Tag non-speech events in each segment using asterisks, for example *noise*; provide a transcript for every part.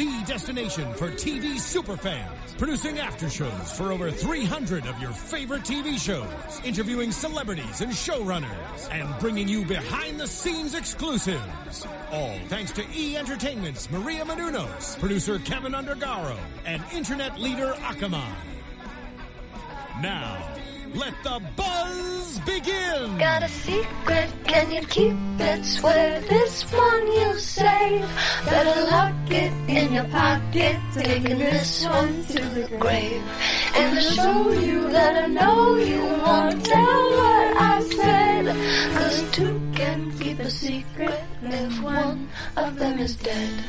the destination for TV superfans, producing aftershows for over 300 of your favorite TV shows, interviewing celebrities and showrunners, and bringing you behind-the-scenes exclusives. All thanks to E Entertainment's Maria Menounos, producer Keven Undergaro, and internet leader Akamai. Now, let the buzz begin! Got a secret, can you keep it? Swear this one you Better lock it in your pocket, taking this one to the grave. And to show you that I know you won't tell what I said. Cause two can keep a secret if one of them is dead.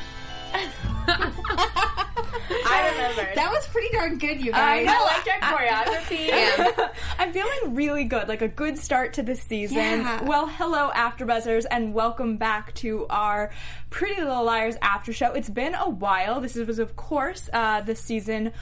I remember. That was pretty darn good, you I guys. I like your choreography. *laughs* *laughs* I'm feeling really good, like a good start to the season. Yeah. Well, hello, AfterBuzzers, and welcome back to our Pretty Little Liars after show. It's been a while. This was, of course, uh, the season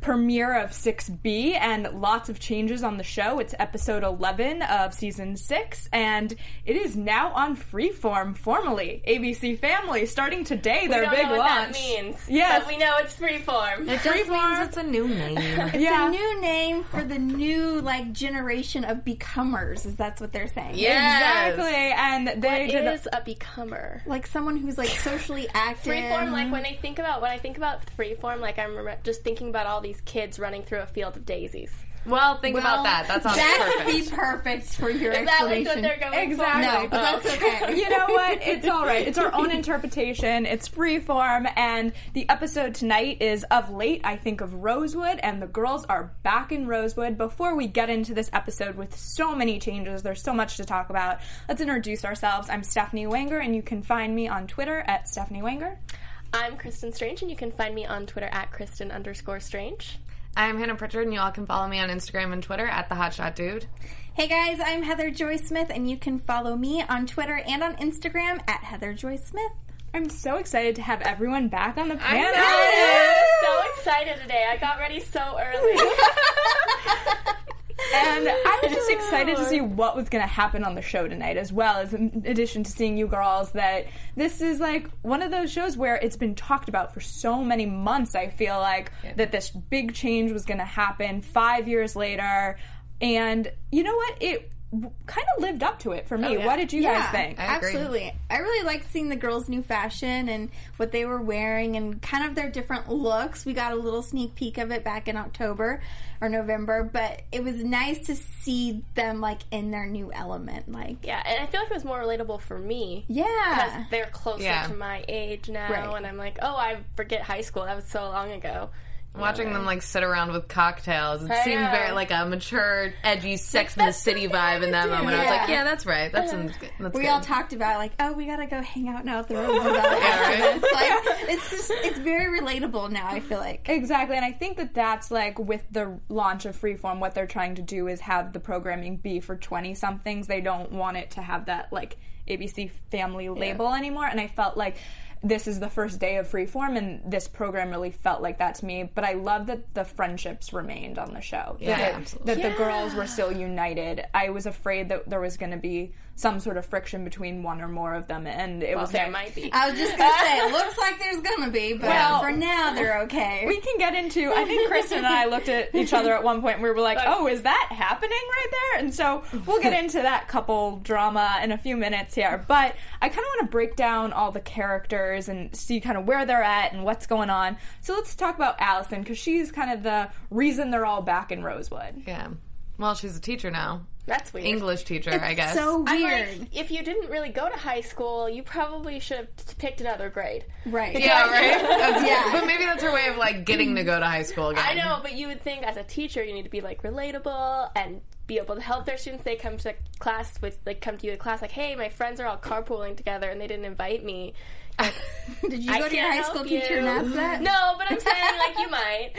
premiere of 6B and lots of changes on the show. It's episode 11 of season 6 and it is now on Freeform formally. ABC Family starting today We their don't big know what launch. that means. Yes. But we know it's freeform. It just means it's a new name. *laughs* it's Yeah. a new name for the new like generation of becomers, is that's what they're saying. Yes. Exactly. And they What did is a becomer? Like someone who's like socially active. Freeform, like when I think about when I think about freeform, like I'm remem- just thinking about all these kids running through a field of daisies. Well, think Well, about that. That sounds that perfect. would be perfect for your Is that like explanation. what they're going Exactly. for? no, but Oh. that's okay. *laughs* you know what? It's all right. It's our own interpretation. It's free form, and the episode tonight is of late. I think of Rosewood, and the girls are back in Rosewood. Before we get into this episode with so many changes, there's so much to talk about. Let's introduce ourselves. I'm Stephanie Wanger, and you can find me on Twitter at Stephanie Wanger. I'm Kristen Strange, and you can find me on Twitter at Kristen underscore Strange. I'm Hannah Pritchard, and you all can follow me on Instagram and Twitter at the Hotshot Dude. Hey guys, I'm Heather Joy Smith, and you can follow me on Twitter and on Instagram at Heather Joy Smith. I'm so excited to have everyone back on the panel. I'm so excited today. I got ready so early. *laughs* And I was just excited to see *laughs* what was going to happen on the show tonight, as well as in addition to seeing you girls. That this is like one of those shows where it's been talked about for so many months. I feel like that this big change was going to happen five years later, and you know what? It kind of lived up to it for me. Oh, yeah. What did you Yeah, guys think? I. Absolutely. I really liked seeing the girls' new fashion and what they were wearing and kind of their different looks. We got a little sneak peek of it back in October or November, but it was nice to see them like in their new element. Like, yeah, and I feel like it was more relatable for me. Yeah. Because they're closer Yeah. to my age now, Right. and I'm like, oh, I forget high school. That was so long ago. Watching them like sit around with cocktails, it I seemed know. very like a mature, edgy Sex in the City vibe in that they moment. I was like, yeah, that's right. That's in, *laughs* that's We good. all talked about like, oh, we gotta go hang out now at the Roosevelt after *laughs* right. this. Like, it's just, it's very relatable now. I feel like. Exactly, and I think that that's like with the launch of Freeform, what they're trying to do is have the programming be for 20 somethings. They don't want it to have that like ABC family label anymore, and I felt like this is the first day of Freeform, and this program really felt like that to me. But I love that the friendships remained on the show. Yeah, that, absolutely. that the girls were still united. I was afraid that there was going to be some sort of friction between one or more of them, and it Well, was there nice. might be. I was just gonna say, it looks like there's gonna be, but Well, for now they're okay. we can get into. I think Kristen and I looked at each other at one point. and We were like, "Oh, is that happening right there?" And so we'll get into that couple drama in a few minutes here. But I kind of want to break down all the characters and see kind of where they're at and what's going on. So let's talk about Alison because she's kind of the reason they're all back in Rosewood. yeah. Well, she's a teacher now. That's weird. English teacher, I guess. So I'm weird. like, if you didn't really go to high school, you probably should have t- picked another grade. right. yeah, right. *laughs* That's- Yeah. But maybe that's her way of like getting to go to high school again. I know, but you would think as a teacher you need to be like relatable and be able to help their students. They come to class with like come to you to class like, hey, my friends are all carpooling together and they didn't invite me. *laughs* Did you I go to your high school you. teacher and ask that? No, but I'm saying like you *laughs* might,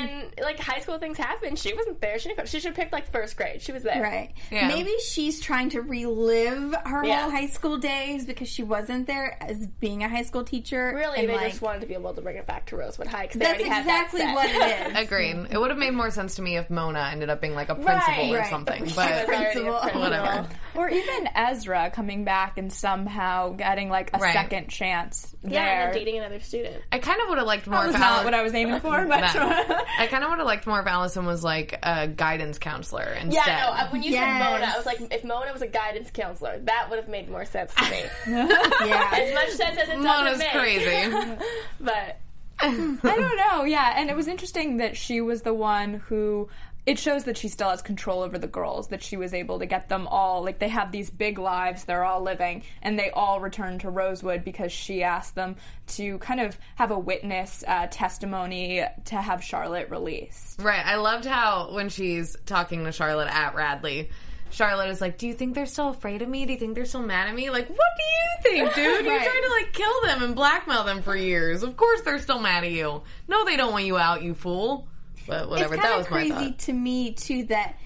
and like high school things happen. She wasn't there. She didn't. She should have picked like first grade. She was there. Right. Yeah. Maybe she's trying to relive her Yeah. whole high school days because she wasn't there as being a high school teacher. Really, and, they like, just wanted to be able to bring it back to Rosewood High because they That's already had exactly that set. what it is. *laughs* Agreed. It would have made more sense to me if Mona ended up being like a principal Right, or right. something. She was But a Principal. principal. Whatever. Or even Ezra coming back and somehow getting like a Right. second chance Yeah, there. and then dating another student. I kind of would have liked more. that was if not Al- what I was aiming for, but That. I kind of would have liked more if Alison was like a guidance counselor instead. Yeah, no. uh, When you Yes. said Mona, I was like, if Mona was a guidance counselor, that would have made more sense to me. *laughs* Yeah. *laughs* as much sense as it doesn't Mona's make. crazy. *laughs* but I don't know. Yeah, and it was interesting that she was the one who. It shows that she still has control over the girls. That she was able to get them all like they have these big lives they're all living, and they all return to Rosewood because she asked them to kind of have a witness uh, testimony to have Charlotte released. Right. I loved how when she's talking to Charlotte at Radley, Charlotte is like, "Do you think they're still afraid of me? Do you think they're still mad at me? Like, what do you think, dude? *laughs* You Right. tried to like kill them and blackmail them for years. Of course they're still mad at you. No, they don't want you out, you fool." But whatever. It's that kind was of my crazy thought. to me too that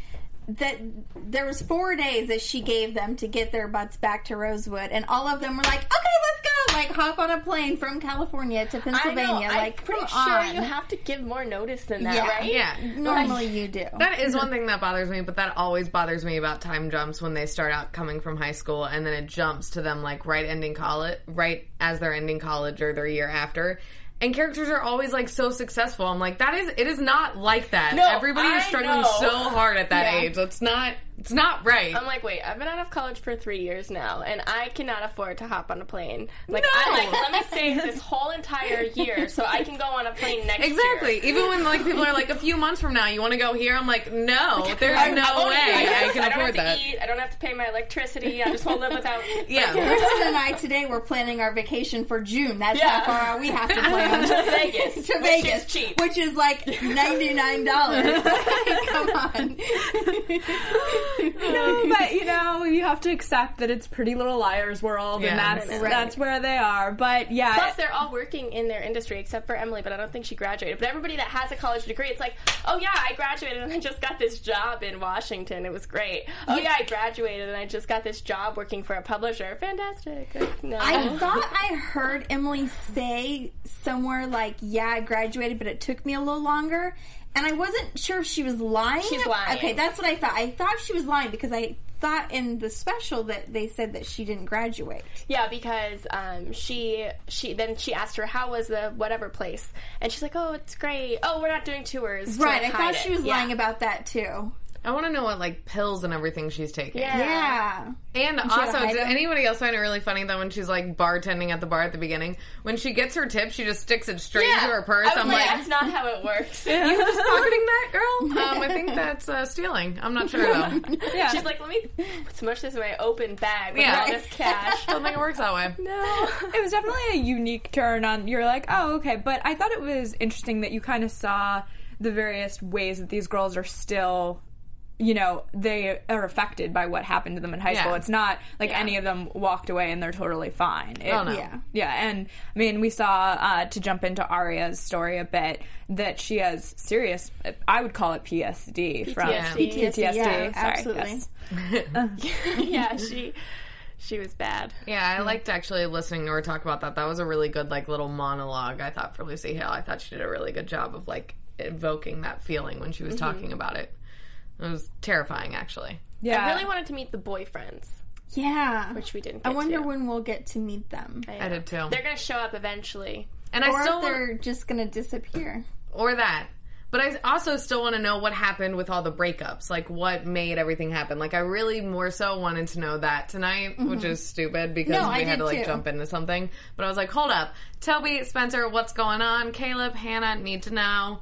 that there was four days that she gave them to get their butts back to Rosewood, and all of them were like, "Okay, let's go!" Like hop on a plane from California to I Pennsylvania. know, like, I'm pretty sure on. you have to give more notice than that, Yeah. right? Yeah. Normally, you do. That is one thing that bothers me, but that always bothers me about time jumps when they start out coming from high school and then it jumps to them like right ending college, right as they're ending college or their year after. And characters are always like so successful. I'm like, that is, it is not like that. No, Everybody is struggling so hard at that Yeah. age. It's not, it's not right. I'm like, wait, I've been out of college for three years now, and I cannot afford to hop on a plane. Like, No. I'm like, let me save *laughs* this whole entire year so I can go on a plane next year. Exactly. Even when like people are like a few months from now, you want to go here? I'm like, no, there's I- no I won't way do I this. can I don't afford have that. eat. I don't have to pay my electricity. I just won't live without. *laughs* Yeah. Kristen and I today were planning our vacation for June. That's Yeah. how far out we have to *laughs* plan. to Vegas, to which Vegas, is cheap. which is like ninety nine dollars. Come on. *laughs* No, but you know, you have to accept that it's Pretty Little Liars world, Yeah. and that's Right. that's where they are. But yeah, Plus, they're all working in their industry except for Emily, but I don't think she graduated. But everybody that has a college degree, it's like, oh yeah, I graduated and I just got this job in Washington. It was great. Oh yeah, I graduated and I just got this job working for a publisher. Fantastic. Like, no. I thought I heard Emily say somewhere like, "Yeah, I graduated, but it took me a little longer." And I wasn't sure if she was lying. She's lying. Okay, that's what I thought. I thought she was lying because I thought in the special that they said that she didn't graduate. Yeah, because um, she she then she asked her how was the whatever place, and she's like, "Oh, it's great. Oh, we're not doing tours." to, Right. like, I thought she it." was Yeah. lying about that too. I want to know what like pills and everything she's taking. Yeah. Yeah. And she also, hide did anybody else find it really funny that when she's like bartending at the bar at the beginning, when she gets her tip, she just sticks it straight Yeah. into her purse? I was I'm like, like, that's not how it works. *laughs* you were just *laughs* pocketing that, girl? *laughs* Um, I think that's uh, stealing. I'm not sure though. yeah. She's like, let me smush this in my open bag with Yeah. all this cash. I don't think it works that way. no. it was definitely a unique turn on you're like oh okay but i thought it was interesting that you kind of saw the various ways that these girls are still you know they are affected by what happened to them in high Yeah. school it's not like Yeah. any of them walked away and they're totally fine It- Oh, no. Yeah. yeah and i mean we saw uh, to jump into aria's story a bit that she has serious i would call it ptsd from PTSD. PTSD. Yeah, Sorry, absolutely. yes. *laughs* *laughs* yeah, she she was bad. Yeah, I liked actually listening to her talk about that. That was a really good like little monologue. I thought for Lucy Hale. I thought she did a really good job of like evoking that feeling when she was talking about it. It was terrifying, actually. yeah I really wanted to meet the boyfriends, Yeah. which we didn't. I Get wonder to. when we'll get to meet them. I did too. They're gonna show up eventually. And I still if wanna- they're just gonna disappear. or that. But I also still want to know what happened with all the breakups. Like what made everything happen. Like I really more so wanted to know that tonight, which mm-hmm. is stupid because No, we I had did to like too. jump into something. But I was like, hold up. Toby, Spencer, what's going on? Caleb, Hannah need to know.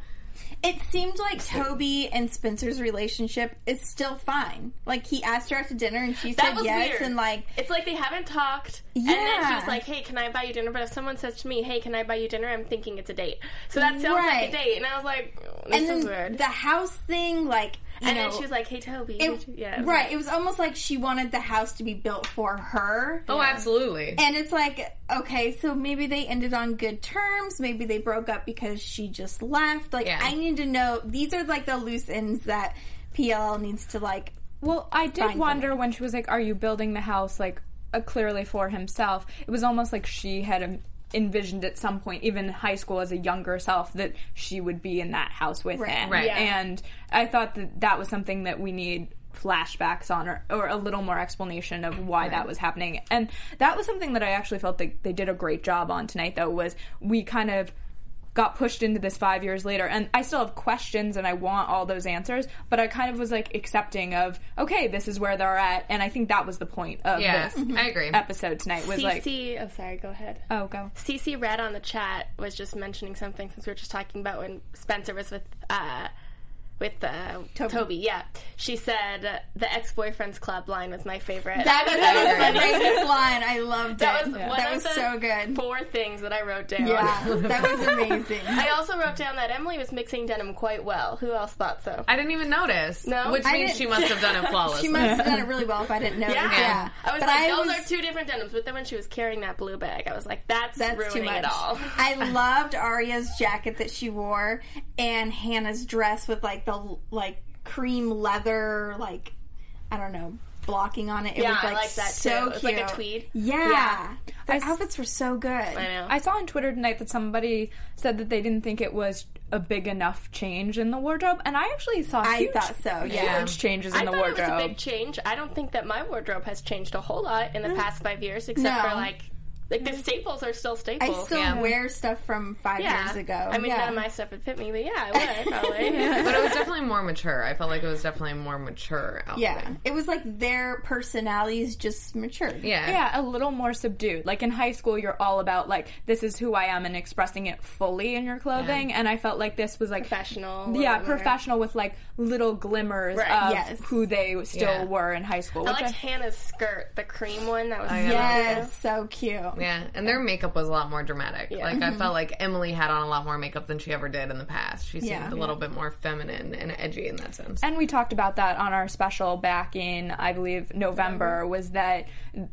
It seemed like Toby and Spencer's relationship is still fine. Like he asked her out to dinner and she said yes, weird. and like It's like they haven't talked, Yeah. and then she was like, "Hey, can I buy you dinner?" But if someone says to me, "Hey, can I buy you dinner?" I'm thinking it's a date. So that sounds Right. like a date, and I was like, oh, "This and is then weird." the house thing, like and know, then she was like, "Hey, Toby." it- yeah, right. It was almost like she wanted the house to be built for her. Oh, absolutely. And it's like, okay, so maybe they ended on good terms. Maybe they broke up because she just left. Like, Yeah. I need to know. These are like the loose ends that PLL needs to like. Well, I did Fine wonder me. when she was like, "Are you building the house like uh, clearly for himself?" It was almost like she had um, envisioned at some point, even in high school as a younger self, that she would be in that house with Right. him. Right. Yeah. And I thought that that was something that we need flashbacks on or, or a little more explanation of why that was happening and that was something that i actually felt that they did a great job on tonight though was we kind of got pushed into this five years later and i still have questions and i want all those answers but i kind of was like accepting of okay this is where they're at and i think that was the point of Yeah, this I agree. episode tonight was like CC. oh, sorry. Go ahead. oh go CC Red on the chat was just mentioning something since we were just talking about when Spencer was with uh with uh, Toby. Yeah, she said uh, the ex boyfriends club line was my favorite. That was, that was my *laughs* greatest line. I loved That it. was one that of was the so good. Four things that I wrote down. Yeah, *laughs* that was amazing. I also wrote down that Emily was mixing denim quite well. Who else thought so? I didn't even notice. No? Which I means didn't- she must have done it *laughs* flawlessly. She must have done it really well if I didn't notice. Yeah. Yeah, I was But like, those was- are two different denims. But then when she was carrying that blue bag, I was like, that's, That's ruining too much. it all. I loved Aria's jacket that she wore and Hannah's dress with like the like cream leather like I don't know blocking on it. It Yeah, was I like, like that, so too. It was like a cute. tweed. Yeah, Yeah. the I s- outfits were so good. I know. I saw on Twitter tonight that somebody said that they didn't think it was a big enough change in the wardrobe, and I actually saw I huge, thought so. Yeah. huge changes I in the wardrobe. it was a big change. I don't think that my wardrobe has changed a whole lot in the mm. past five years, except No. for like like the staples are still staples. I still Yeah. wear stuff from five yeah. years ago. I mean, yeah. none of my stuff would fit me, but yeah, I would probably. *laughs* but it was *laughs* definitely more mature. I felt like it was definitely more mature outfit. yeah, it was like their personalities just matured. Yeah. yeah, a little more subdued. Like in high school, you're all about like this is who I am and expressing it fully in your clothing. And I felt like this was like Professional. yeah, professional with like little glimmers Right. of Yes. who they still Yeah. were in high school. I which liked Hannah's skirt, the cream one. That was yeah. Yes, so cute. Yeah, and their makeup was a lot more dramatic. Yeah. Like I felt like Emily had on a lot more makeup than she ever did in the past. She seemed Yeah. a little bit more feminine and edgy in that sense. and we talked about that on our special back in I believe November was that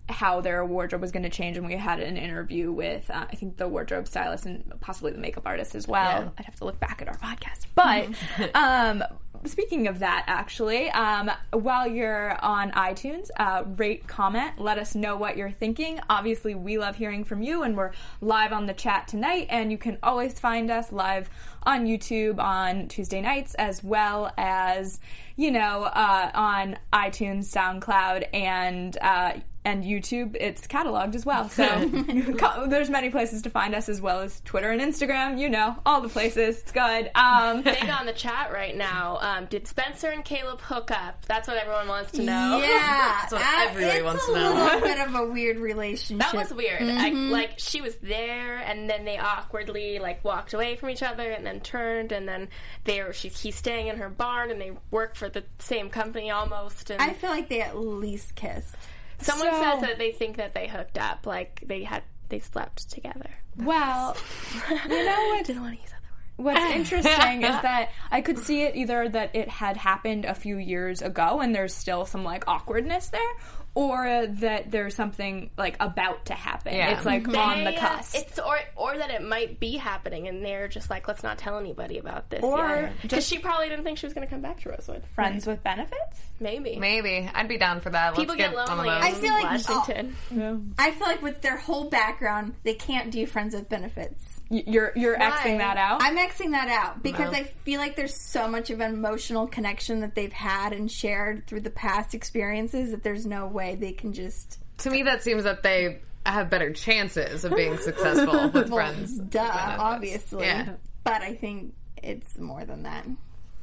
how their wardrobe was going to change and we had an interview with uh, I think the wardrobe stylist and possibly the makeup artist as well. Yeah. I'd have to look back at our podcast. But *laughs* um Speaking of that, actually, um, while you're on iTunes, uh, rate, comment, let us know what you're thinking. Obviously, we love hearing from you, and we're live on the chat tonight. And you can always find us live on YouTube on Tuesday nights, as well as you know uh, on iTunes, SoundCloud, and uh, and YouTube. It's cataloged as well, so *laughs* there's many places to find us, as well as Twitter and Instagram. You know, all the places. It's good. Um, big on the chat right now. Um, did Spencer and Caleb hook up? That's what everyone wants to know. Yeah, *laughs* what I- everybody it's wants a to know. little bit of a weird relationship. That was weird. I, like she was there, and then they awkwardly like walked away from each other, and then turned, and then they were. She, he's staying in her barn, and they work for the same company almost. And I feel like they at least kissed. Someone So- says that they think that they hooked up, like they had they slept together. well, *laughs* you know what's Didn't want to use other words. What's *laughs* interesting is *laughs* that I could see it either that it had happened a few years ago and there's still some like awkwardness there, or that there's something like about to happen. Yeah. It's like on the They, cusp. It's or or that it might be happening, and they're just like, let's not tell anybody about this. Or because she probably didn't think she was going to come back to Rosewood. Friends with benefits. Maybe. Maybe I'd be down for that. People Let's get get, lonely. one of in those. I feel like- Washington. *laughs* I feel like with their whole background, they can't do friends with benefits. You're you're Xing that out. I'm Xing that out because I feel like there's so much of an emotional connection that they've had and shared through the past experiences that there's no way they can just to me, that seems that they have better chances of being successful *laughs* with well, friends. duh, obviously. Yeah. But I think it's more than that.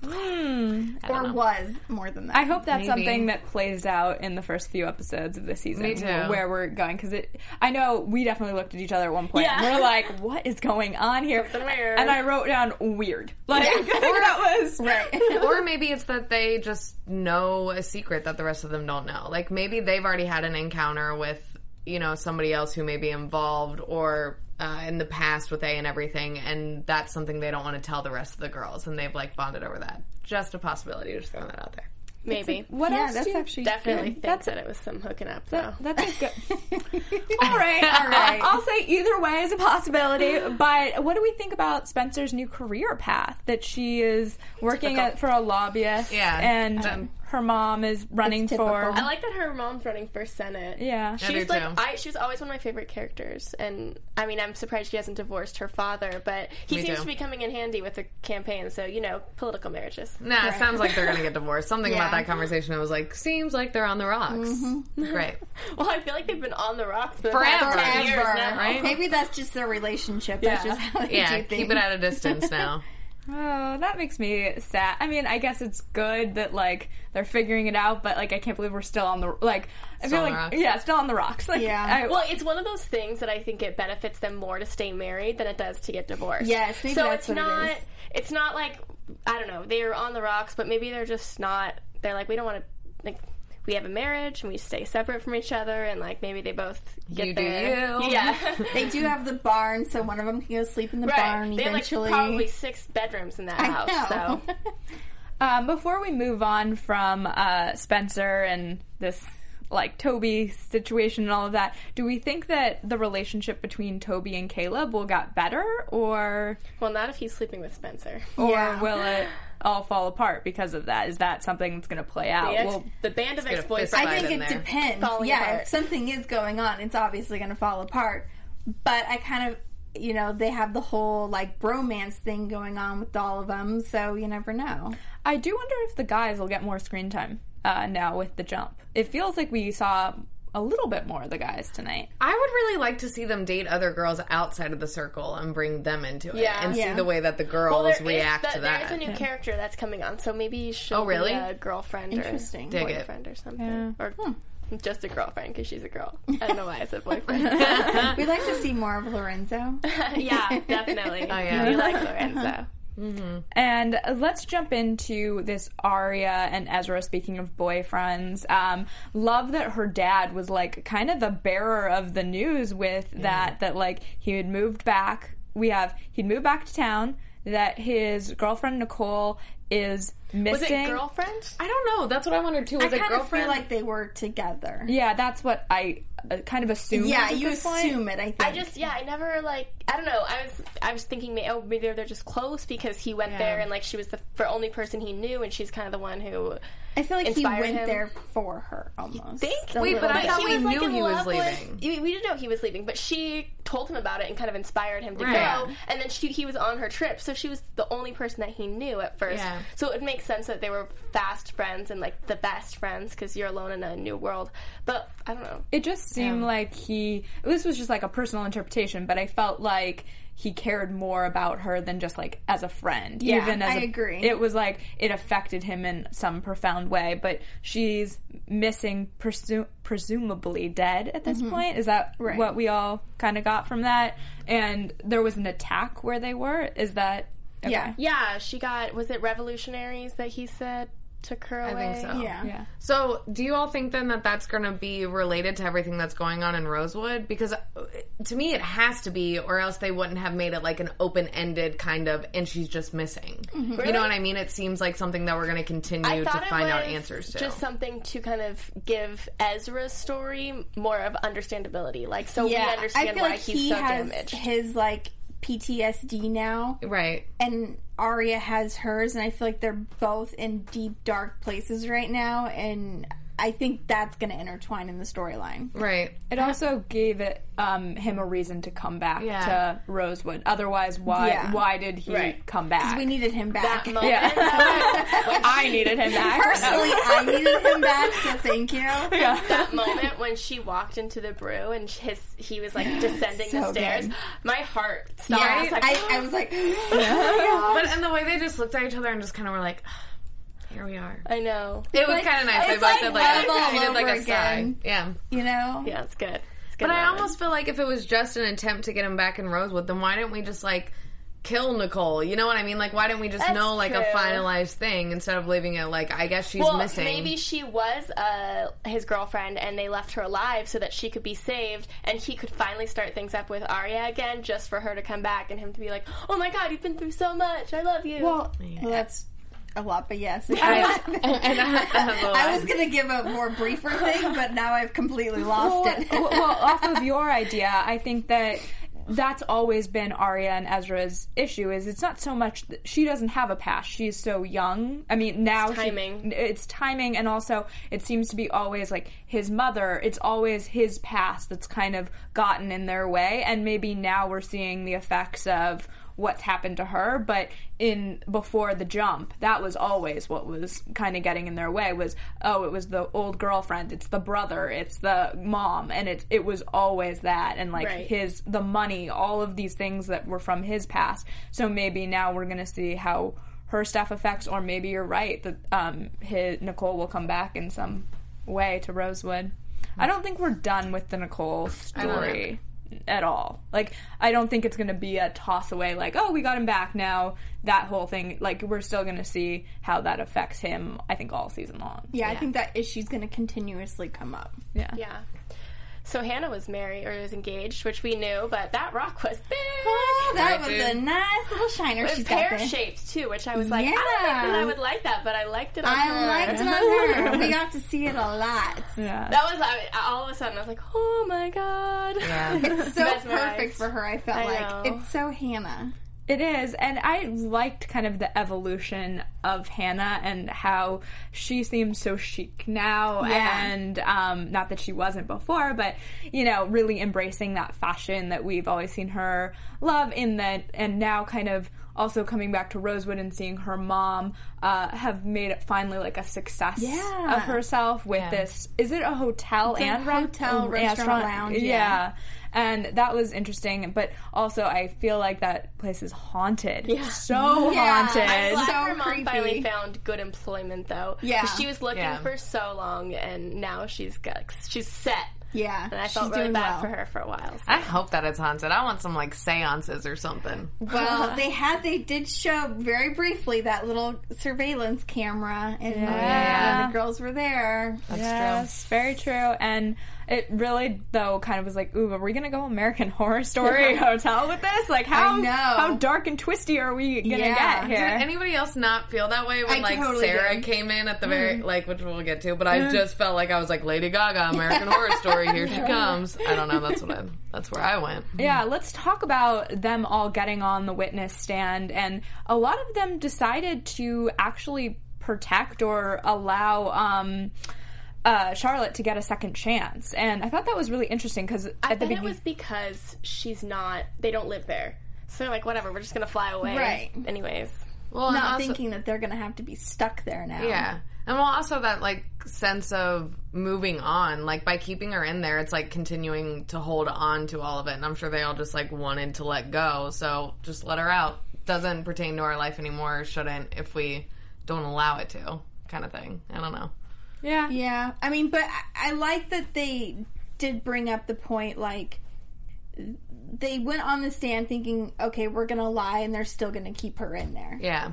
Hmm. or was more than that. I hope that's Maybe. something that plays out in the first few episodes of the season. Me too. Where we're going because it. I know we definitely looked at each other at one point. and Yeah. We're like, "What is going on here?" Something weird. And I wrote down "weird." Like or *laughs* that was right. *laughs* or maybe it's that they just know a secret that the rest of them don't know. Like maybe they've already had an encounter with, you know, somebody else who may be involved or uh, in the past with A and everything, and that's something they don't want to tell the rest of the girls, and they've like bonded over that. Just a possibility. Just throwing that out there. Maybe. What yeah, else that's do you actually Definitely good. think That's- that it was some hooking up though. That's a good. *laughs* all right, all right. I'll say either way is a possibility. But what do we think about Spencer's new career path? That she is working at, for a lobbyist, Yeah. and Um, her mom is running It's for. I like that her mom's running for senate. Yeah. I She's do like too. I she was always one of my favorite characters and I mean I'm surprised she hasn't divorced her father, but he Me seems too. to be coming in handy with the campaign, so you know, political marriages. Nah, it sounds like they're gonna get divorced. Something about Yeah. that conversation, I was like, seems like they're on the rocks. Mm-hmm. Great. *laughs* Well, I feel like they've been on the rocks for the Forever. 10 years Forever. now. right? Maybe that's just their relationship. That's Yeah. just how they Yeah, do things. keep it at a distance now. *laughs* Oh, that makes me sad. I mean, I guess it's good that like they're figuring it out, but like I can't believe we're still on the like. I Still feel on like the rocks? yeah, still on the rocks. *laughs* Like, Yeah. I, Well, it's one of those things that I think it benefits them more to stay married than it does to get divorced. Yes, maybe so that's it's what it not. is. It's not like I don't know. They're on the rocks, but maybe they're just not. They're like we don't want to like. We have a marriage and we stay separate from each other, and like maybe they both get You do there. you. *laughs* Yeah. *laughs* They do have the barn, so one of them can go sleep in the Right. barn They have like probably six bedrooms in that I house. know. So *laughs* Um, before we move on from uh, Spencer and this like Toby situation and all of that, do we think that the relationship between Toby and Caleb will get better, or well, not if he's sleeping with Spencer. or Yeah. will it all fall apart because of that? Is that something that's going to play out? The, ex- Well, the band of ex boyfriends. I think it there. depends. Falling yeah, apart. if something is going on, it's obviously going to fall apart. But I kind of, you know, they have the whole like bromance thing going on with all of them, so you never know. I do wonder if the guys will get more screen time uh, now with the jump. It feels like we saw a little bit more of the guys tonight. I would really like to see them date other girls outside of the circle and bring them into it Yeah. and see the way that the girls Well, react that- to that. There's a new character that's coming on, so maybe she'll Oh, really? be a girlfriend or Interesting. Dig it. boyfriend or something, or hmm. just a girlfriend because she's a girl. *laughs* I don't know why I said boyfriend. *laughs* *laughs* We'd like to see more of Lorenzo. yeah, definitely. Oh, yeah. we like Lorenzo. And uh, let's jump into this Aria and Ezra. Speaking of boyfriends, um, love that her dad was like kind of the bearer of the news with that. That like he had moved back. We have he'd moved back to town. That his girlfriend Nicole is missing. Was it girlfriend? I don't know. That's what I wondered too. I Was it kind of girlfriend? feel like they were together. Yeah, that's what I uh, kind of assumed. Yeah, you this point. assume it. I think. I just yeah, I never like I don't know. I was I was thinking may- oh maybe they're just close because he went there and like she was the for only person he knew and she's kind of the one who I feel like he went him. there for her almost. think? A Wait, little but I thought we was, like, knew in he was love with- leaving. we we didn't know he was leaving, but she told him about it and kind of inspired him to Right. go. And then she, he was on her trip, so she was the only person that he knew at first. Yeah. So it makes sense that they were fast friends and like the best friends because you're alone in a new world. But I don't know. It just seemed like he. This was just like a personal interpretation, but I felt like he cared more about her than just like as a friend. Yeah, even as I a- agree. It was like it affected him in some profound way. But she's missing, presu- presumably dead at this mm-hmm. point. Is that Right. what we all kind of got from that? And there was an attack where they were. Is that okay. Yeah. Yeah, she got. Was it revolutionaries that he said took her I think so. Yeah. Yeah. So, do you all think then that that's going to be related to everything that's going on in Rosewood? Because uh, to me, it has to be, or else they wouldn't have made it like an open ended kind of, and she's just missing. You know what I mean? It seems like something that we're going to continue to find out answers to. Just something to kind of give Ezra's story more of understandability, like so we Yeah, understand I feel why like he's he so has damaged. his like PTSD now, right. and Aria has hers, and I feel like they're both in deep, dark places right now. And I think that's going to intertwine in the storyline. Right. It also gave it um, him a reason to come back Yeah. to Rosewood. Otherwise, why Yeah. why did he Right. come back? We needed him back. That moment, Yeah. *laughs* I needed him back. Personally, I needed him back, so thank you. Yeah. That moment when she walked into the brew and his he was like descending the stairs, good. my heart stopped. Yeah, I was like, I, I was like, *gasps* *gasps* But and the way they just looked at each other and just kind of were like, here we are. I know. It was like- kind of nice. They it's both like did like, love all did like over a sigh. again. Yeah. you know, Yeah, it's good. It's good. But I moment. almost feel like if it was just an attempt to get him back in Rosewood, then why didn't we just like kill Nicole? You know what I mean? Like, why didn't we just That's know like a finalized thing instead of leaving it like I guess she's missing. well, missing? maybe she was uh, his girlfriend, and they left her alive so that she could be saved, and he could finally start things up with Aria again, just for her to come back and him to be like, "Oh my God, you've been through so much. I love you." well, well, that's a lot, but yes. *laughs* and I, *laughs* I was gonna give a more briefer thing, but now I've completely lost well, it. well, *laughs* well, off of your idea, I think that that's always been Aria and Ezra's issue. Is it's not so much that she doesn't have a past; she's so young. I mean, now It's she- timing. it's timing, and also it seems to be always like his mother. It's always his past that's kind of gotten in their way, and maybe now we're seeing the effects of what's happened to her but in before the jump that was always what was kind of getting in their way was oh it was the old girlfriend it's the brother it's the mom and it it was always that and like Right. his the money all of these things that were from his past. So maybe now we're going to see how her stuff affects or maybe you're right that um his Nicole will come back in some way to Rosewood. I don't think we're done with the Nicole story at all. Like I don't think it's going to be a toss away like, "Oh, we got him back now." That whole thing like we're still going to see how that affects him I think all season long. yeah, I think that issue's gonna continuously come up. Yeah. yeah. So Hannah was married or was engaged, which we knew, but that rock was big. Oh, that Right, was dude. a nice little shiner she's got pear there. shaped too, which I was like, I don't think that I would like that, but I liked it. On I her. liked it on her. *laughs* We got to see it a lot. Yeah. That was I, all of a sudden I was like, oh my god. Yeah. It's *laughs* so perfect for her. I felt I like know. it's so Hannah. It is, and I liked kind of the evolution of Hannah and how she seems so chic now, Yeah. and um, not that she wasn't before, but you know, really embracing that fashion that we've always seen her love in that, and now kind of also coming back to Rosewood and seeing her mom uh, have made it finally like a success Yeah. of herself with Yeah. this. Is it a hotel It's a and re- hotel, restaurant, lounge, Yeah. Yeah. And that was interesting, but also I feel like that place is haunted. Yeah. So Yeah. haunted. I'm glad So her mom creepy. finally found good employment though. Yeah. she was looking Yeah. for so long, and now she's got she's set. Yeah, And I she's felt really doing bad well. for her for a while. so. I hope that it's haunted. I want some like seances or something. Well, *laughs* they had they did show very briefly that little surveillance camera, and Yeah. Uh, the girls were there. That's Yes, very true. And it really, though, kind of was like, ooh, are we gonna go American *laughs* Horror Story Hotel with this? Like, how how dark and twisty are we gonna Yeah. get Did here? anybody else not feel that way when I like totally Sarah did. came in at the very like which we'll get to, but I just felt like I was like Lady Gaga, American *laughs* Horror Story, here she comes. I don't know, that's what I that's where I went. Yeah, let's talk about them all getting on the witness stand. And a lot of them decided to actually protect or allow um, uh, Charlotte to get a second chance. And I thought that was really interesting because at I the bet it was because she's not. They don't live there, so they're like, whatever. We're just gonna fly away, Right. Anyways, Well, Not also- thinking that they're going to have to be stuck there now. Yeah. And well, also that like sense of moving on, like by keeping her in there, it's like continuing to hold on to all of it. And I'm sure they all just like wanted to let go. So just let her out. Doesn't pertain to our life anymore. Shouldn't if we don't allow it to, kind of thing. I don't know. Yeah. Yeah, I mean, but I, I like that they did bring up the point like they went on the stand thinking, okay, we're gonna lie, and they're still gonna keep her in there, Yeah.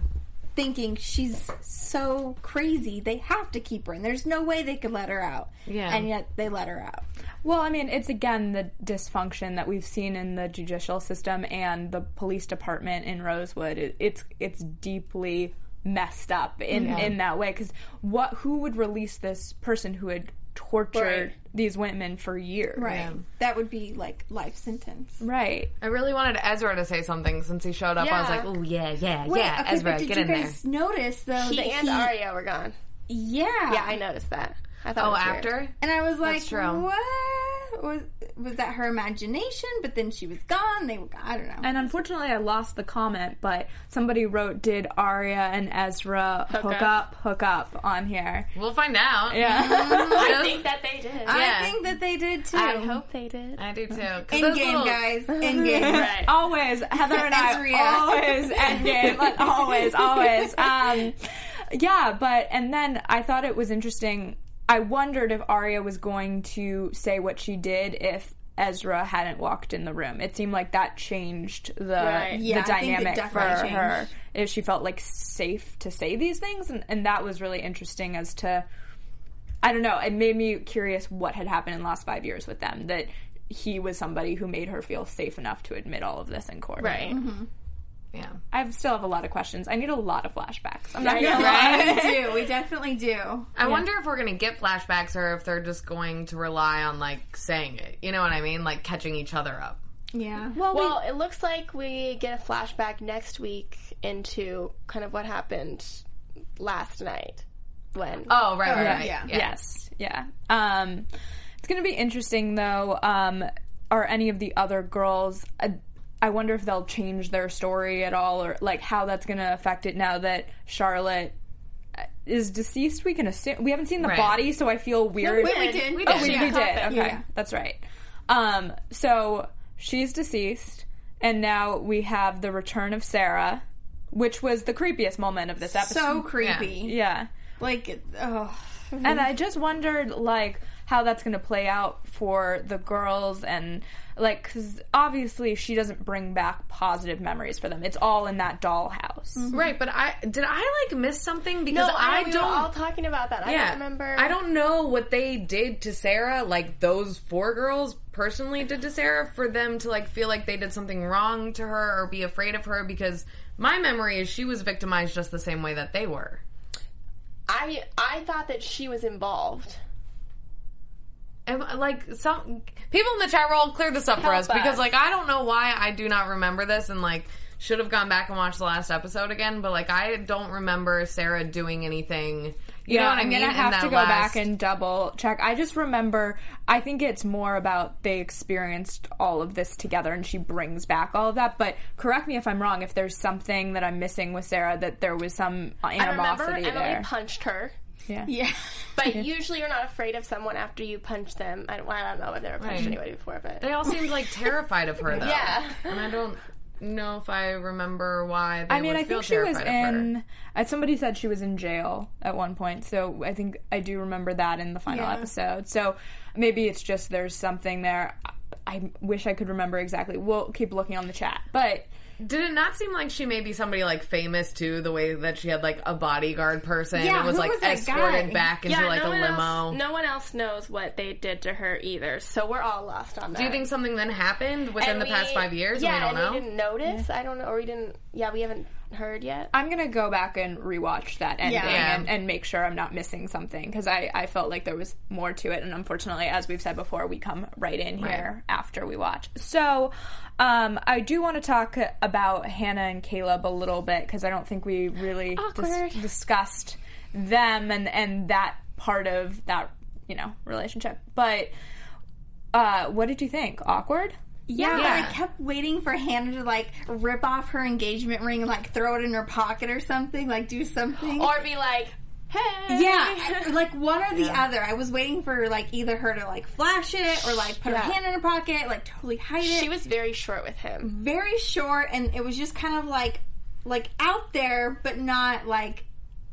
thinking she's so crazy they have to keep her in. There's no way they could let her out, Yeah. and yet they let her out. Well, I mean, it's again the dysfunction that we've seen in the judicial system and the police department in Rosewood. It, it's it's deeply messed up in in that way because what who would release this person who had tortured Right. these women for years? Right, that would be like life sentence. Right. I really wanted Ezra to say something since he showed up. I was like, oh yeah, yeah, Wait, yeah, okay, Ezra, but did get you in there. guys notice though he that and he, Aria were gone. yeah, Yeah, I noticed that. I thought Oh, it was weird. after? And I was like, true. what? Was, was that her imagination? But then she was gone. They were, I don't know. And unfortunately, I lost the comment, but somebody wrote, "Did Aria and Ezra hook, up. up, hook up on here?" We'll find out. Yeah, *laughs* I think that they did. I yeah. think that they did too. I hope they did. I do too. In game, little- guys. *laughs* In game. Right. *laughs* always Heather and I Ezria. always endgame, like always, always. Um, yeah, but and then I thought it was interesting. I wondered if Aria was going to say what she did if Ezra hadn't walked in the room. It seemed like that changed the Right. Yeah, the I dynamic for definitely her. If she felt like safe to say these things, and, and that was really interesting as to. I don't know. It made me curious what had happened in the last five years with them. That he was somebody who made her feel safe enough to admit all of this in court. Right. Mm-hmm. Yeah. I still have a lot of questions. I need a lot of flashbacks. I'm not I gonna lie. *laughs* we do. We definitely do. I wonder if we're gonna get flashbacks or if they're just going to rely on like saying it. You know what I mean? Like catching each other up. Yeah. Well, well, it looks like we get a flashback next week into kind of what happened last night when Oh, right, right, yeah. right. Yeah. Yes. Yeah. Um, it's going to be interesting though. Um, are any of the other girls? I, I wonder if they'll change their story at all, or like how that's going to affect it now that Charlotte uh, is deceased. We can assume we haven't seen the Right. body, so I feel weird. wait, we did. We Oh, did. we, Yeah. we did. Okay, Yeah. that's right. Um, so she's deceased, and now we have the return of Sarah, which was the creepiest moment of this episode. So creepy. yeah. Like, oh. And I just wondered, like, how that's going to play out for the girls, and like, because obviously she doesn't bring back positive memories for them. It's all in that dollhouse. Mm-hmm. Right, but I did I like miss something because no, I, I, we don't. were all talking about that. I don't remember. I don't know what they did to Sarah. Like those four girls personally did to Sarah for them to like feel like they did something wrong to her or be afraid of her. Because my memory is she was victimized just the same way that they were. I I thought that she was involved. And like some people in the chat roll clear this up for Help us because like I don't know why I do not remember this and like should have gone back and watched the last episode again, but like I don't remember Sarah doing anything. You know what I I'm mean? gonna have to go last- back and double check. I just remember. I think it's more about they experienced all of this together, and she brings back all of that. But correct me if I'm wrong. If there's something that I'm missing with Sarah, that there was some animosity I remember animosity Emily there. punched her. Yeah. But usually you're not afraid of someone after you punch them. I don't, well, I don't know if they were punched Right. anybody before, but They all seemed like *laughs* terrified of her though. Yeah. and I don't know if I remember why. They I mean, would I feel think she was terrified of her. in. Uh, somebody said she was in jail at one point, so I think I do remember that in the final Yeah. episode. So maybe it's just there's something there. I, I wish I could remember exactly. We'll keep looking on the chat, but Did it not seem like she may be somebody like famous too? The way that she had like a bodyguard person Yeah, and was like was escorted guy? back into yeah, like no a limo. Else, no one else knows what they did to her either, so we're all lost on that. Do you think something then happened within And the past five years? Yeah, and we don't we know. didn't notice. I don't know, or we didn't. Yeah, we haven't heard yet. I'm gonna go back and rewatch that ending Yeah. and, and make sure I'm not missing something because I, I felt like there was more to it, and unfortunately, as we've said before, we come right in here after we watch. So, um, I do want to talk about Hannah and Caleb a little bit because I don't think we really dis- discussed them and and that part of that you know relationship. But uh, what did you think? Awkward? Yeah, but Yeah. I kept waiting for Hannah to like rip off her engagement ring and like throw it in her pocket or something, like do something. Or be like, hey. yeah, like one or the other. I was waiting for like either her to like flash it or like put Yeah. her hand in her pocket, like totally hide it. She was very short with him. very short and it was just kind of like like out there but not like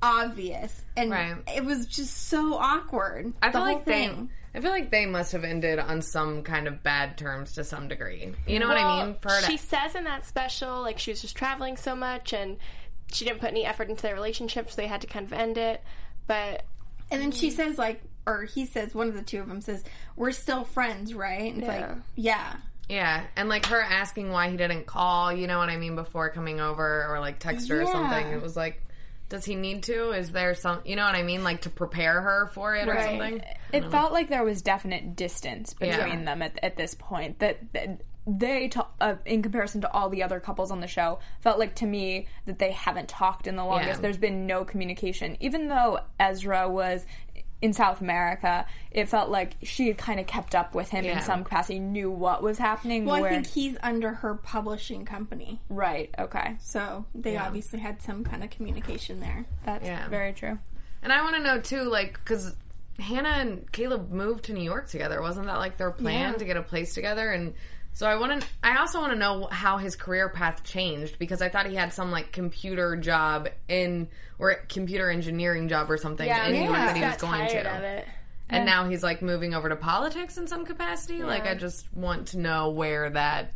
obvious and Right. it was just so awkward I the feel whole like they. Thing. I feel like they must have ended on some kind of bad terms to some degree. You know what I mean? For her to- she says in that special, like she was just traveling so much and she didn't put any effort into their relationship, so they had to kind of end it. But and then she says like or he says one of the two of them says we're still friends right and it's Yeah. like yeah Yeah, and like her asking why he didn't call, you know what I mean, before coming over or like text her or something. It was like, does he need to? Is there some, you know what I mean, like to prepare her for it or something? It felt like there was definite distance between Yeah. them at, at this point. That, that they, uh, in comparison to all the other couples on the show, felt like to me that they haven't talked in the longest. Yeah. There's been no communication, even though Ezra was in South America, it felt like she had kind of kept up with him Yeah. in some capacity, knew what was happening. Well, where, I think he's under her publishing company, right, okay, so they Yeah. obviously had some kind of communication there. that's Yeah. very true. And I want to know too, like, because Hannah and Caleb moved to New York together. Wasn't that like their plan Yeah. to get a place together? And so I want to. I also want to know how his career path changed because I thought he had some like computer job in or computer engineering job or something Yeah, in New York that he was going to. And now he's like moving over to politics in some capacity. Like, I just want to know where that.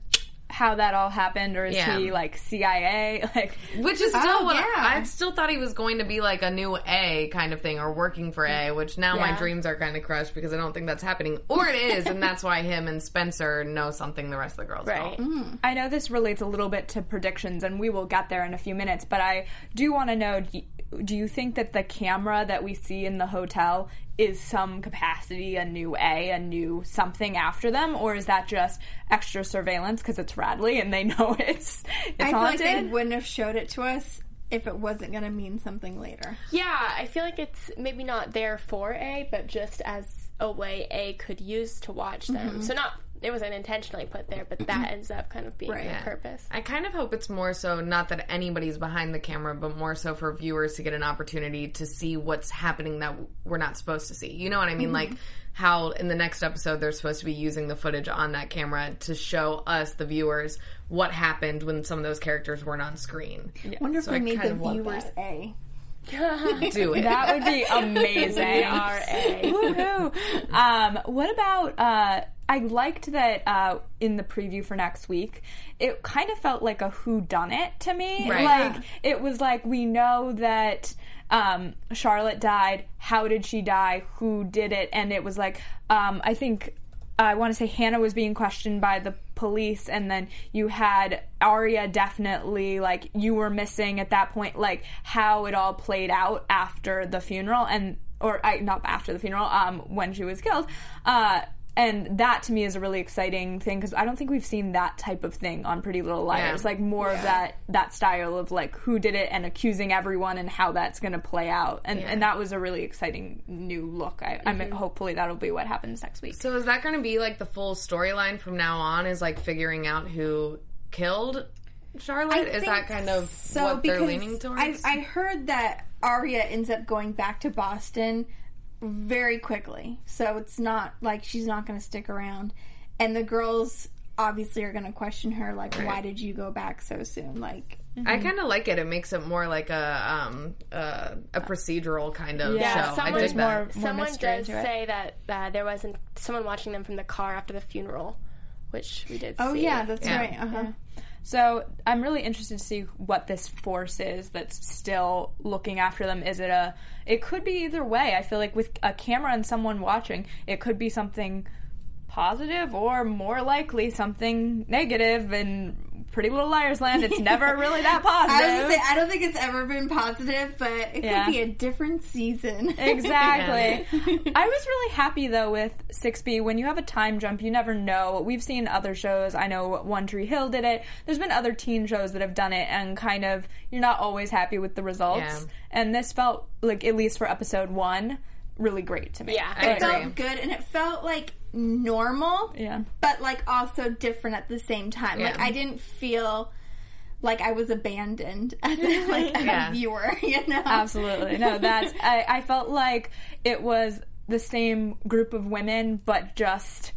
How that all happened, or is Yeah. he like CIA? *laughs* Like, Which is still Oh, what yeah. I still thought he was going to be like a new A kind of thing or working for A, which now my dreams are kind of crushed because I don't think that's happening. Or it is, and that's why him and Spencer know something the rest of the girls Right. don't. Mm-hmm. I know this relates a little bit to predictions, and we will get there in a few minutes. But I do want to know: do you think that the camera that we see in the hotel is some capacity a new A, a new something after them, or is that just extra surveillance because it's Radley and they *laughs* know it's it's I feel like they wouldn't have showed it to us if it wasn't going to mean something later. Yeah, I feel like it's maybe not there for A, but just as a way A could use to watch them. Mm-hmm. So not it wasn't intentionally put there, but that ends up kind of being Right. the Yeah. purpose. I kind of hope it's more so not that anybody's behind the camera, but more so for viewers to get an opportunity to see what's happening that we're not supposed to see. You know what I mean? Mm-hmm. Like how in the next episode they're supposed to be using the footage on that camera to show us, the viewers, what happened when some of those characters weren't on screen. I wonder if So we I made the viewers. A. *laughs* Do it. that would be *laughs* amazing. We. Woohoo. Um, what about? Uh, I liked that uh, in the preview for next week. It kind of felt like a who done it to me. Right. Like it was like we know that um, Charlotte died. How did she die? Who did it? And it was like um, I think I want to say Hannah was being questioned by the police, and then you had Aria definitely like you were missing at that point, like how it all played out after the funeral, and or I not after the funeral, um, when she was killed. Uh, and that to me is a really exciting thing because I don't think we've seen that type of thing on Pretty Little Liars. Yeah. Like more of that that style of like who did it and accusing everyone and how that's going to play out. And and that was a really exciting new look. I, I mean, mm-hmm. hopefully that'll be what happens next week. So is that going to be like the full storyline from now on? Is like figuring out who killed Charlotte? is that kind of so what they're leaning towards? I, I heard that Aria ends up going back to Boston very quickly, so it's not like she's not going to stick around, and the girls obviously are going to question her like, "Why did you go back so soon?" Like, I kind of like it. It makes it more like a um uh, a procedural kind of Yeah, show. I someone- dig more- that. more Someone mystery does say that uh, there wasn't someone watching them from the car after the funeral, which we did. oh see. yeah, that's Yeah. right. Uh-huh. So I'm really interested to see what this force is that's still looking after them. Is it a? It could be either way. I feel like with a camera and someone watching, it could be something positive or more likely something negative. And Pretty Little Liars Land, it's never *laughs* really that I was positive. gonna say, I don't think it's ever been positive, but it Yeah. could be a different season. *laughs* Exactly. I was really happy though with 6B. When you have a time jump, you never know. We've seen other shows. I know One Tree Hill did it. There's been other teen shows that have done it, and kind of you're not always happy with the results. Yeah. And this felt like, at least for episode one, really great to me. Yeah, I it agree. felt good, and it felt like normal. Yeah. but like also different at the same time. Like I didn't feel like I was abandoned *laughs* as a, like a Yeah. viewer, *laughs* you know. Absolutely. No, that's. I, I felt like it was the same group of women, but just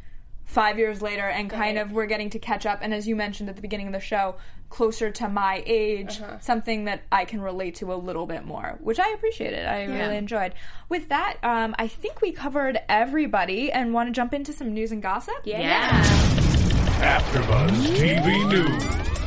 five years later, and kind of we're getting to catch up. And as you mentioned at the beginning of the show, closer to my age, something that I can relate to a little bit more, which I appreciated. I really enjoyed. With that, um, I think we covered everybody, and want to jump into some news and gossip. Yeah. AfterBuzz TV News.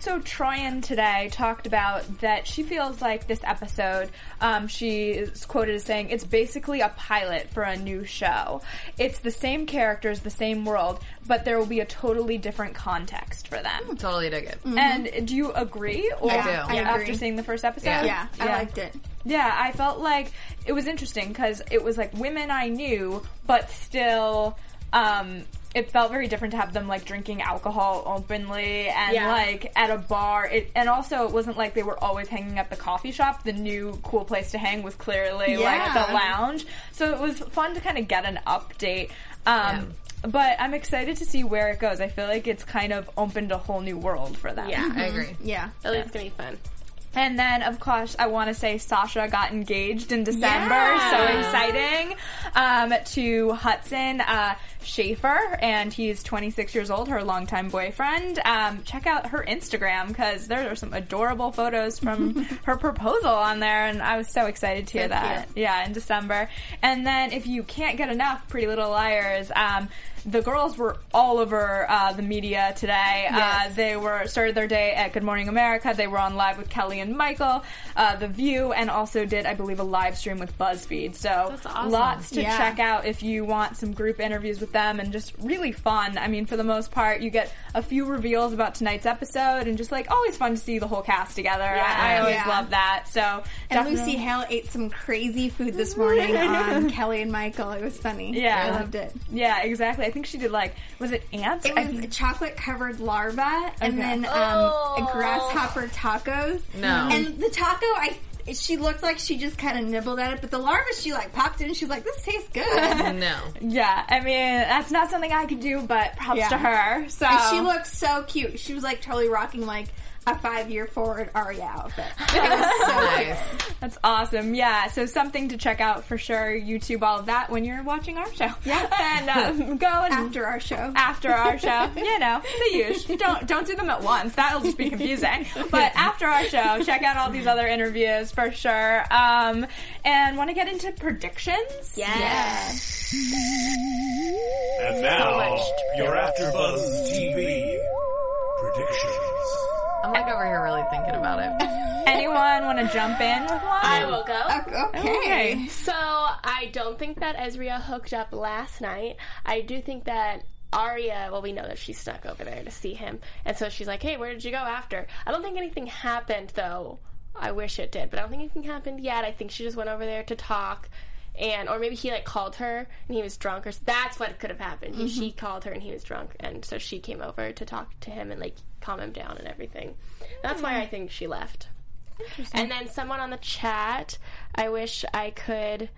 So Troian today talked about that she feels like this episode, um, she is quoted as saying, it's basically a pilot for a new show. It's the same characters, the same world, but there will be a totally different context for them. Totally dig it. And do you agree? Or I do. I after agree. seeing the first episode? Yeah. yeah, I Yeah. liked it. Yeah, I felt like it was interesting because it was like women I knew, but still, um, it felt very different to have them like drinking alcohol openly and Yeah. like at a bar. It, and also, it wasn't like they were always hanging at the coffee shop. The new cool place to hang was clearly like Yeah. the lounge. So it was fun to kind of get an update. Um, But I'm excited to see where it goes. I feel like it's kind of opened a whole new world for them. Yeah. I agree. Yeah. I think it's gonna be fun. And then, of course, I want to say Sasha got engaged in December. Yeah. So exciting. Um, to Hudson uh, Sheaffer, and he's 26 years old, her longtime boyfriend. Um, check out her Instagram because there are some adorable photos from *laughs* her proposal on there, and I was so excited to hear So that. Yeah, in December. And then, if you can't get enough Pretty Little Liars, um, the girls were all over uh, the media today. Uh, Yes. they were started their day at Good Morning America. They were on live with Kelly and Michael, uh, The View, and also did, I believe, a live stream with BuzzFeed. So awesome. lots to Yeah. check out if you want some group interviews with them and just really fun. I mean, for the most part, you get a few reveals about tonight's episode and just like always fun to see the whole cast together. I, I always Yeah. love that. So And definitely- Lucy Hale ate some crazy food this morning *laughs* on Kelly and Michael. It was funny. Yeah. I loved it. Yeah, exactly. I think she did like was it ants? It was think- chocolate covered larva and Okay. then um, Oh. grasshopper tacos. No. And the taco, I she looked like she just kind of nibbled at it, but the larva, she like popped in. She's like, "This tastes good." No. yeah, I mean that's not something I could do, but props Yeah. to her. So And she looked so cute. She was like totally rocking like a five year forward Aria outfit. It was so. Nice. That's awesome. Yeah, so something to check out for sure. YouTube all of that when you're watching our show. Yeah. *laughs* and um, *laughs* go and After our show, after our *laughs* show. You know, the usual. Don't don't do them at once. That'll just be confusing. But after our show, check out all these other interviews for sure. Um, and want to get into predictions? Yes. And now, much to your AfterBuzz TV predictions. I'm over here really thinking about it. *laughs* Anyone want to jump in with one? I will go. okay. Okay. So I don't think that Ezria hooked up last night. I do think that Aria, well, we know that she snuck over there to see him, and so she's like, "Hey, where did you go after?" I don't think anything happened though. I wish it did, but I don't think anything happened yet. I think she just went over there to talk. And or maybe he like called her and he was drunk or that's what could have happened. He, She mm-hmm. called her and he was drunk and so she came over to talk to him and like calm him down and everything. That's why mm-hmm. I think she left. And then someone on the chat, I wish I could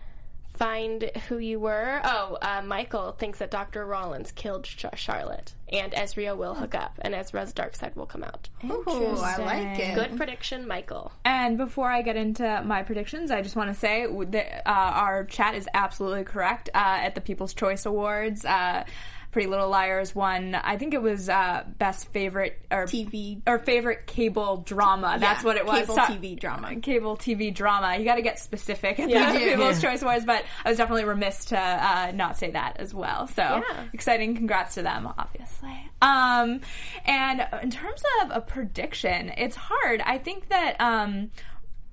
find who you were. Oh, uh, Michael thinks that Dr. Rollins killed Ch- Charlotte, and Ezria will hook up, and Ezra's dark side will come out. Ooh, I like it. Good prediction, Michael. And before I get into my predictions, I just want to say that uh, our chat is absolutely correct. Uh, at the People's Choice Awards, uh, Pretty Little Liars won. I think it was uh, best favorite or TV. or favorite cable drama. That's Yeah, what it was. cable So- TV drama. Cable TV drama. You got to get specific at Yeah. the. People's Choice Awards, but I was definitely remiss to uh, not say that as well. So Yeah. exciting! Congrats to them, obviously. Um, and in terms of a prediction, it's hard. I think that. Um,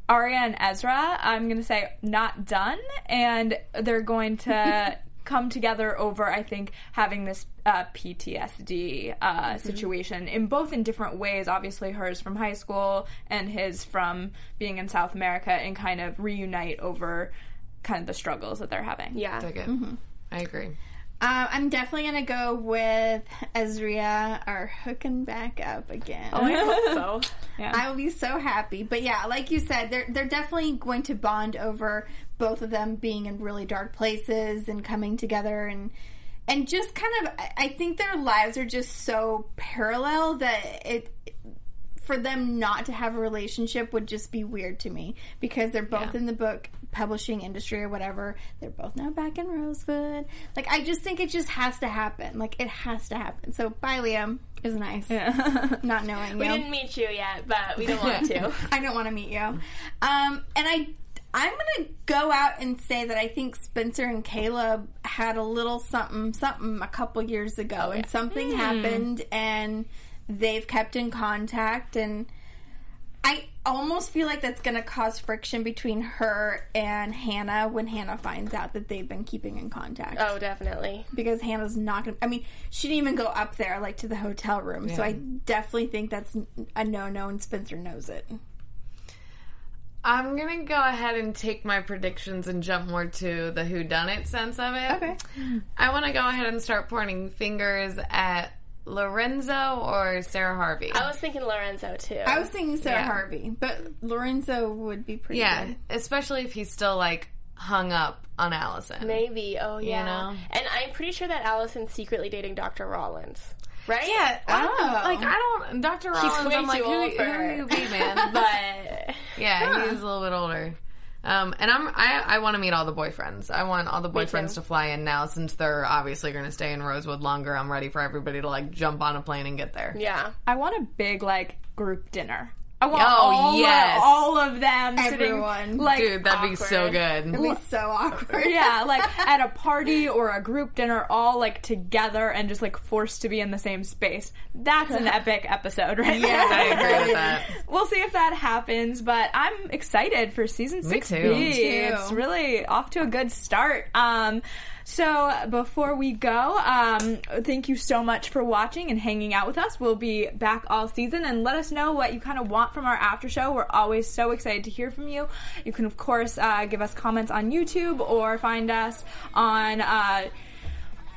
Aria and Ezra, I'm going to say not done, and they're going to *laughs* come together over, I think, having this uh, PTSD uh, situation in both in different ways. Obviously, hers from high school and his from being in South America, and kind of reunite over kind of the struggles that they're having. Yeah. Dig it. I agree. Uh, I'm definitely gonna go with Ezria are hooking back up again. Oh, I hope *laughs* so. I will be so happy. But yeah, like you said, they're they're definitely going to bond over both of them being in really dark places and coming together and and just kind of I- think their lives are just so parallel that it for them not to have a relationship would just be weird to me because they're both in the book publishing industry or whatever. They're both now back in Rosewood. Like I just think it just has to happen. Like it has to happen. So bye Liam. It was nice. *laughs* Not knowing We you. didn't meet you yet, but we don't want *laughs* to. I don't want to meet you. Um, and I, I'm gonna go out and say that I think Spencer and Caleb had a little something, something a couple years ago, and something hmm. happened, and they've kept in contact, and I almost feel like that's gonna cause friction between her and Hannah when Hannah finds out that they've been keeping in contact Oh, definitely. because Hannah's not gonna. I mean, she didn't even go up there like to the hotel room. So I definitely think that's a no no, and Spencer knows it. I'm gonna go ahead and take my predictions and jump more to the who done it sense of it. Okay. I want to go ahead and start pointing fingers at Lorenzo or Sarah Harvey. I was thinking Lorenzo too. I was thinking Sarah Yeah. Harvey, but Lorenzo would be pretty yeah, good. especially if he's still like hung up on Alison. maybe. Oh yeah. know? And I'm pretty sure that Alison's secretly dating Dr. Rollins. Right? Yeah, I don't Oh. like. I don't. Dr. Rollins. way I'm like, too who, old for who you be, man? *laughs* But Yeah, he's a little bit older. Um, and I'm I, I want to meet all the boyfriends. I want all the boyfriends to fly in now since they're obviously going to stay in Rosewood longer. I'm ready for everybody to like jump on a plane and get there. yeah. I want a big like group dinner. I want Oh, all, yes. of, all of them Everyone. sitting like Dude, that'd be so good. It'd be so awkward. yeah, *laughs* like at a party or a group dinner, all like together and just like forced to be in the same space. That's an *laughs* epic episode, right? Yeah. I agree with *laughs* that. We'll see if that happens, but I'm excited for season six too. Me too. It's really off to a good start. Um, so before we go, um, thank you so much for watching and hanging out with us. We'll be back all season and let us know what you kind of want from our after show. We're always so excited to hear from you. You can of course uh, give us comments on YouTube or find us on. Uh,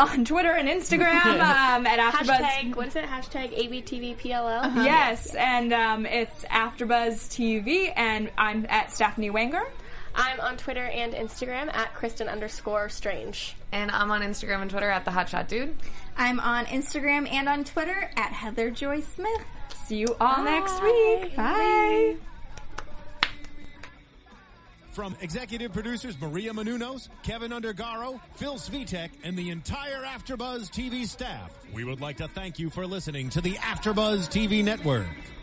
on Twitter and Instagram *laughs* um, at AfterBuzz. Hashtag what is it? Hashtag ABTVPLL. Yes, and um, it's AfterBuzz TV, and I'm at Stephanie Wanger. I'm on Twitter and Instagram at Kristen underscore Strange. And I'm on Instagram and Twitter at the Hotshot Dude. I'm on Instagram and on Twitter at Heather Joy Smith. See you all next week. Bye. From executive producers Maria Menounos, Keven Undergaro, Phil Svitek, and the entire AfterBuzz TV staff, we would like to thank you for listening to the AfterBuzz TV network.